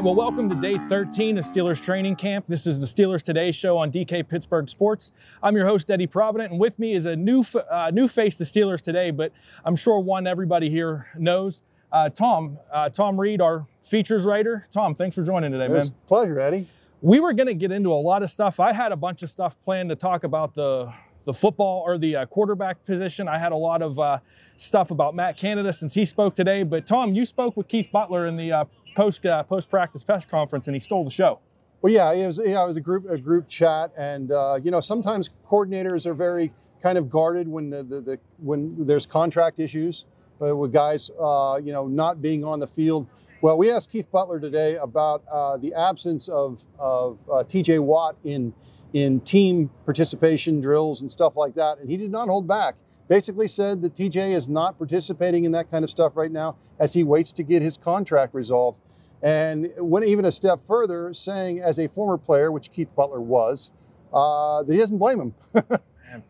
Right, well, welcome to day 13 of Steelers training camp. This is the Steelers Today show on DK Pittsburgh Sports. I'm your host, Eddie Provident, and with me is a new uh, new face to Steelers Today, but I'm sure one everybody here knows. Uh, Tom, uh, Tom Reed, our features writer. Tom, thanks for joining today, man. pleasure, Eddie. We were going to get into a lot of stuff. I had a bunch of stuff planned to talk about the the football or the uh, quarterback position. I had a lot of uh, stuff about Matt Canada since he spoke today. But Tom, you spoke with Keith Butler in the uh, post uh, post practice press conference, and he stole the show. Well, yeah, it was yeah, it was a group a group chat, and uh, you know sometimes coordinators are very kind of guarded when the, the, the when there's contract issues uh, with guys uh, you know not being on the field. Well, we asked Keith Butler today about uh, the absence of of uh, T.J. Watt in in team participation drills and stuff like that, and he did not hold back basically said that TJ is not participating in that kind of stuff right now as he waits to get his contract resolved. And went even a step further, saying as a former player, which Keith Butler was, uh, that he doesn't blame him.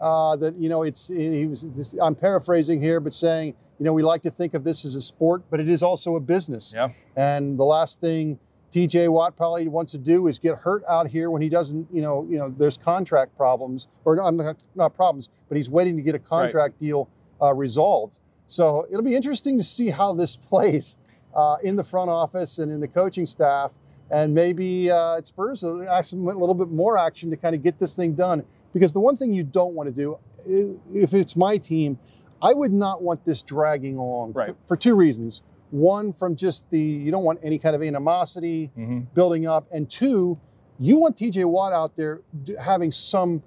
uh, that you know, it's he was. Just, I'm paraphrasing here, but saying you know we like to think of this as a sport, but it is also a business. Yeah. And the last thing TJ Watt probably wants to do is get hurt out here when he doesn't, you know, you know, there's contract problems or not, not problems, but he's waiting to get a contract right. deal uh, resolved. So it'll be interesting to see how this plays uh, in the front office and in the coaching staff, and maybe uh, it spurs a, a little bit more action to kind of get this thing done. Because the one thing you don't want to do, if it's my team, I would not want this dragging along right. for, for two reasons. One, from just the, you don't want any kind of animosity mm-hmm. building up. And two, you want TJ Watt out there having some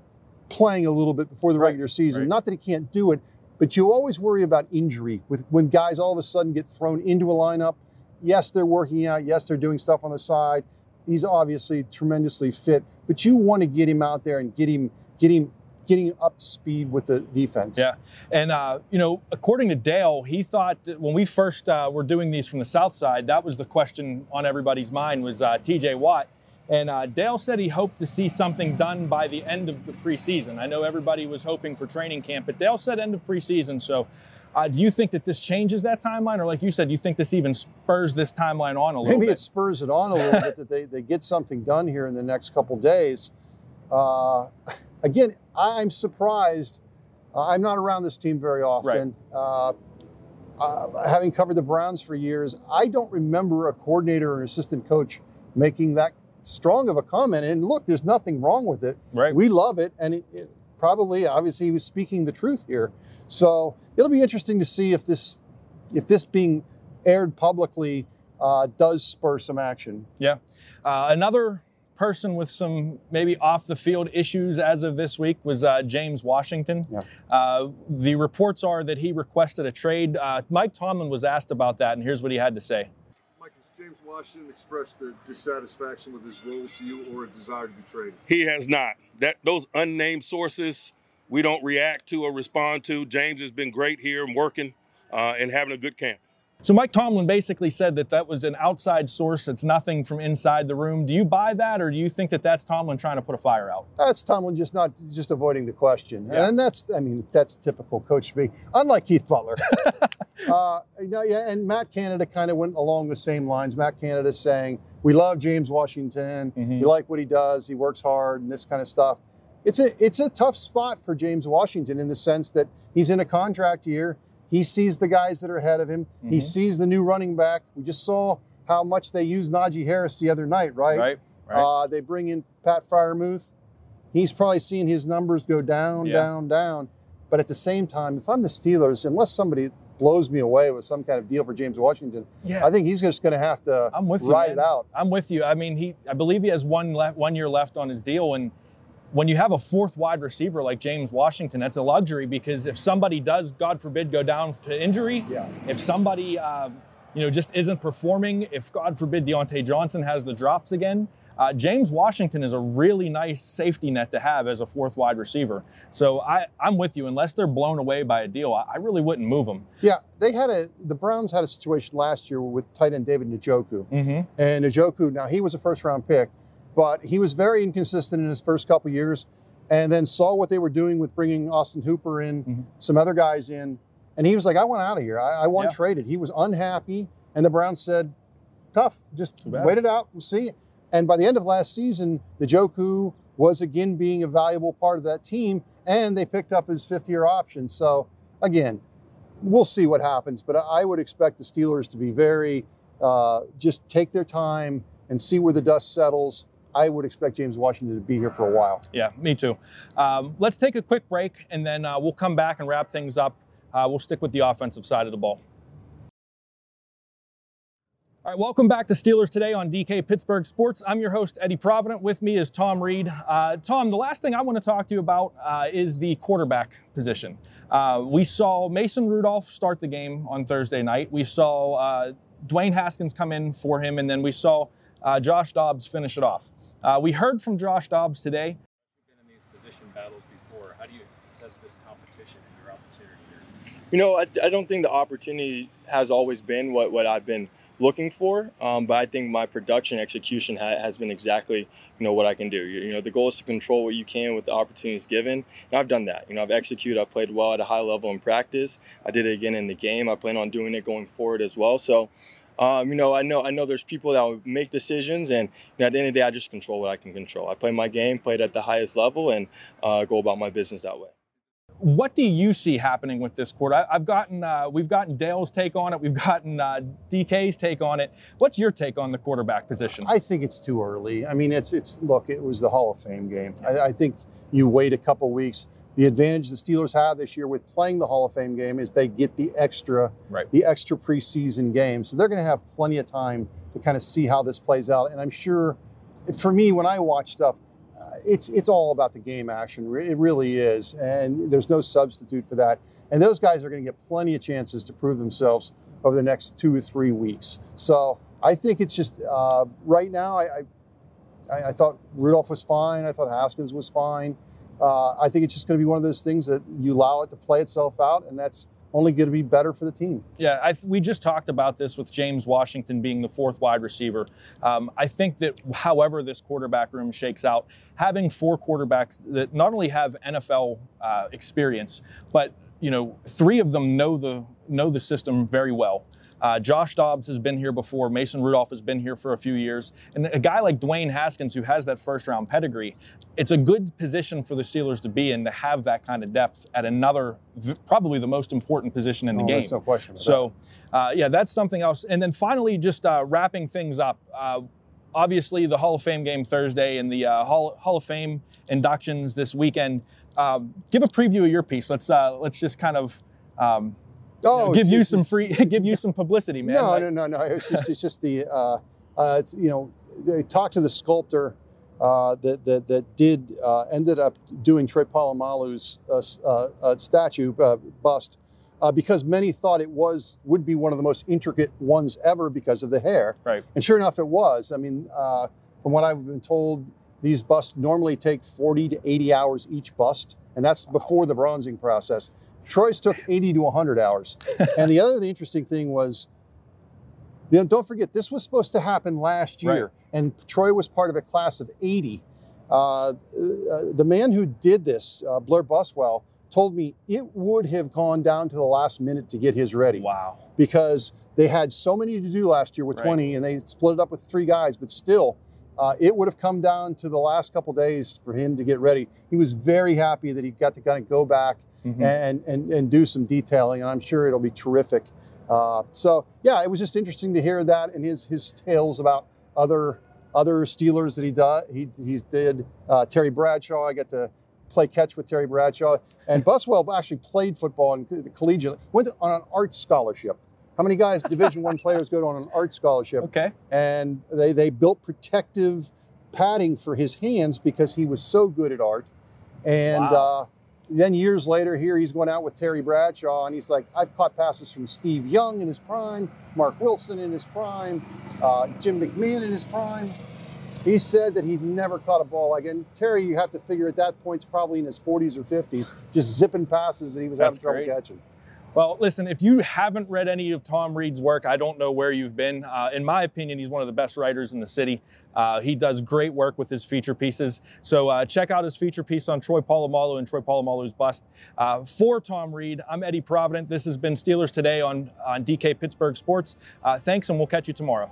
playing a little bit before the right. regular season. Right. Not that he can't do it, but you always worry about injury with when guys all of a sudden get thrown into a lineup. Yes, they're working out. Yes, they're doing stuff on the side. He's obviously tremendously fit, but you want to get him out there and get him get him getting up to speed with the defense. Yeah, and uh, you know, according to Dale, he thought when we first uh, were doing these from the south side, that was the question on everybody's mind was uh, T.J. Watt. And uh, Dale said he hoped to see something done by the end of the preseason. I know everybody was hoping for training camp, but Dale said end of preseason. So, uh, do you think that this changes that timeline, or like you said, do you think this even spurs this timeline on a little Maybe bit? Maybe it spurs it on a little bit that they, they get something done here in the next couple days. Again, I'm surprised. Uh, I'm not around this team very often. Right. Uh, uh, having covered the Browns for years, I don't remember a coordinator or assistant coach making that strong of a comment. And look, there's nothing wrong with it. Right. We love it, and it, it probably, obviously, he was speaking the truth here. So it'll be interesting to see if this, if this being aired publicly, uh, does spur some action. Yeah. Uh, another person with some maybe off the field issues as of this week was uh, James Washington. Yeah. Uh, the reports are that he requested a trade. Uh, Mike Tomlin was asked about that, and here's what he had to say. Mike, has James Washington expressed a dissatisfaction with his role to you or a desire to be traded? He has not. That those unnamed sources we don't react to or respond to. James has been great here and working uh, and having a good camp. So Mike Tomlin basically said that that was an outside source. It's nothing from inside the room. Do you buy that, or do you think that that's Tomlin trying to put a fire out? That's Tomlin just not just avoiding the question, yeah. and that's I mean that's typical coach speak. Unlike Keith Butler, uh, yeah, and Matt Canada kind of went along the same lines. Matt Canada saying we love James Washington, mm-hmm. we like what he does, he works hard, and this kind of stuff. it's a it's a tough spot for James Washington in the sense that he's in a contract year. He sees the guys that are ahead of him. He Mhm. sees the new running back. We just saw how much they used Najee Harris the other night, right? Right. Right. Uh, they bring in Pat Freiermuth. He's probably seeing his numbers go down, Yeah. down, down. But at the same time, if I'm the Steelers, unless somebody blows me away with some kind of deal for James Washington, yeah. I think he's just going to have to I'm with you, ride man. it out. I'm with you. I mean, he I believe he has one left, one year left on his deal, and when you have a fourth wide receiver like James Washington, that's a luxury because if somebody does, God forbid, go down to injury, Yeah. if somebody uh, you know just isn't performing, if God forbid Diontae Johnson has the drops again. Uh, James Washington is a really nice safety net to have as a fourth wide receiver. So I, I'm with you. Unless they're blown away by a deal, I, I really wouldn't move them. Yeah, they had a the Browns had a situation last year with tight end David Njoku. Mm-hmm. And Njoku, now he was a first round pick, but he was very inconsistent in his first couple years and then saw what they were doing with bringing Austin Hooper in, Mhm. some other guys in. And he was like, I want out of here. I, I want Yeah. traded. He was unhappy. And the Browns said, tough, just wait it out. We'll see. And by the end of last season, Njoku was again being a valuable part of that team. And they picked up his fifth year option. So again, we'll see what happens. But I would expect the Steelers to be very, uh, just take their time and see where the dust settles. I would expect James Washington to be here for a while. Yeah, me too. Um, let's take a quick break and then uh, we'll come back and wrap things up. Uh, we'll stick with the offensive side of the ball. All right, welcome back to Steelers Today on DK Pittsburgh Sports. I'm your host, Eddie Provident. With me is Tom Reed. Uh, Tom, the last thing I want to talk to you about uh, is the quarterback position. Uh, we saw Mason Rudolph start the game on Thursday night. We saw uh, Dwayne Haskins come in for him, and then we saw uh, Josh Dobbs finish it off. Uh, we heard from Josh Dobbs today. been in these position battles before. How do you assess this competition and your opportunity here? You know, I, I don't think the opportunity has always been what, what I've been looking for, um, but I think my production execution ha- has been exactly you know what I can do. You, you know, the goal is to control what you can with the opportunities given, and I've done that. You know, I've executed. I've played well at a high level in practice. I did it again in the game. I plan on doing it going forward as well. So. Um, you know, I know I know there's people that will make decisions, and you know, at the end of the day, I just control what I can control. I play my game, play it at the highest level, and uh, go about my business that way. What do you see happening with this court? I, I've gotten, uh, we've gotten Dale's take on it. We've gotten uh, DK's take on it. What's your take on the quarterback position? I think it's too early. I mean, it's it's look, it was the Hall of Fame game. I, I think you wait a couple weeks. The advantage the Steelers have this year with playing the Hall of Fame game is they get the extra, Right. the extra preseason game. So they're going to have plenty of time to kind of see how this plays out. And I'm sure, for me, when I watch stuff, uh, it's it's all about the game action. It really is, and there's no substitute for that. And those guys are going to get plenty of chances to prove themselves over the next two or three weeks. So I think it's just uh, right now. I, I I I thought Rudolph was fine. I thought Haskins was fine. Uh, I think it's just going to be one of those things that you allow it to play itself out, and that's only going to be better for the team. Yeah, I, we just talked about this with James Washington being the fourth wide receiver. Um, I think that however this quarterback room shakes out, having four quarterbacks that not only have NFL uh, experience, but you know, three of them know the know the system very well. Uh, Josh Dobbs has been here before. Mason Rudolph has been here for a few years, and a guy like Dwayne Haskins, who has that first round pedigree, it's a good position for the Steelers to be in to have that kind of depth at another, probably the most important position in the Oh, game. There's no question. So, uh, yeah, that's something else. And then finally, just uh, wrapping things up. Uh, obviously, the Hall of Fame game Thursday and the uh, Hall, Hall of Fame inductions this weekend. Um, give a preview of your piece. Let's uh, let's just kind of um. Oh, give you some free, give you some publicity, man. No, Like- no, no, no. It's just, it's just the, uh, uh, it's, you know, they talked to the sculptor uh, that, that that did uh, ended up doing Troy Polamalu's uh, uh, uh, statue uh, bust uh, because many thought it was would be one of the most intricate ones ever because of the hair. Right. And sure enough, it was. I mean, uh, from what I've been told, these busts normally take 40 to 80 hours each bust, and that's before the bronzing process. Troy's took 80 to 100 hours. and the other the interesting thing was, don't forget, this was supposed to happen last year, Right. and Troy was part of a class of 80. Uh, uh, the man who did this, uh, Blair Buswell, told me it would have gone down to the last minute to get his ready Wow. because they had so many to do last year with Right. 20 and they split it up with three guys, but still, uh, it would have come down to the last couple days for him to get ready. He was very happy that he got to kind of go back mm-hmm. and, and, and do some detailing, and I'm sure it'll be terrific. Uh, so yeah, it was just interesting to hear that and his his tales about other other Steelers that he did. He he did uh, Terry Bradshaw. I got to play catch with Terry Bradshaw, and Buswell actually played football in the collegiate. Went on an art scholarship. How many guys, Division One players, go on an art scholarship? Okay. And they they built protective padding for his hands because he was so good at art, and. Wow. Uh, then years later, here he's going out with Terry Bradshaw, and he's like, I've caught passes from Steve Young in his prime, Marc Wilson in his prime, uh, Jim McMahon in his prime. He said that he'd never caught a ball like, and Terry, you have to figure at that point, probably in his 40s or 50s, just zipping passes that he was That's having trouble great. catching. Well, listen, if you haven't read any of Tom Reed's work, I don't know where you've been. Uh, in my opinion, he's one of the best writers in the city. Uh, he does great work with his feature pieces. So uh, check out his feature piece on Troy Polamalu and Troy Polamalu's bust. Uh, for Tom Reed, I'm Eddie Provident. This has been Steelers Today on, on DK Pittsburgh Sports. Uh, thanks, and we'll catch you tomorrow.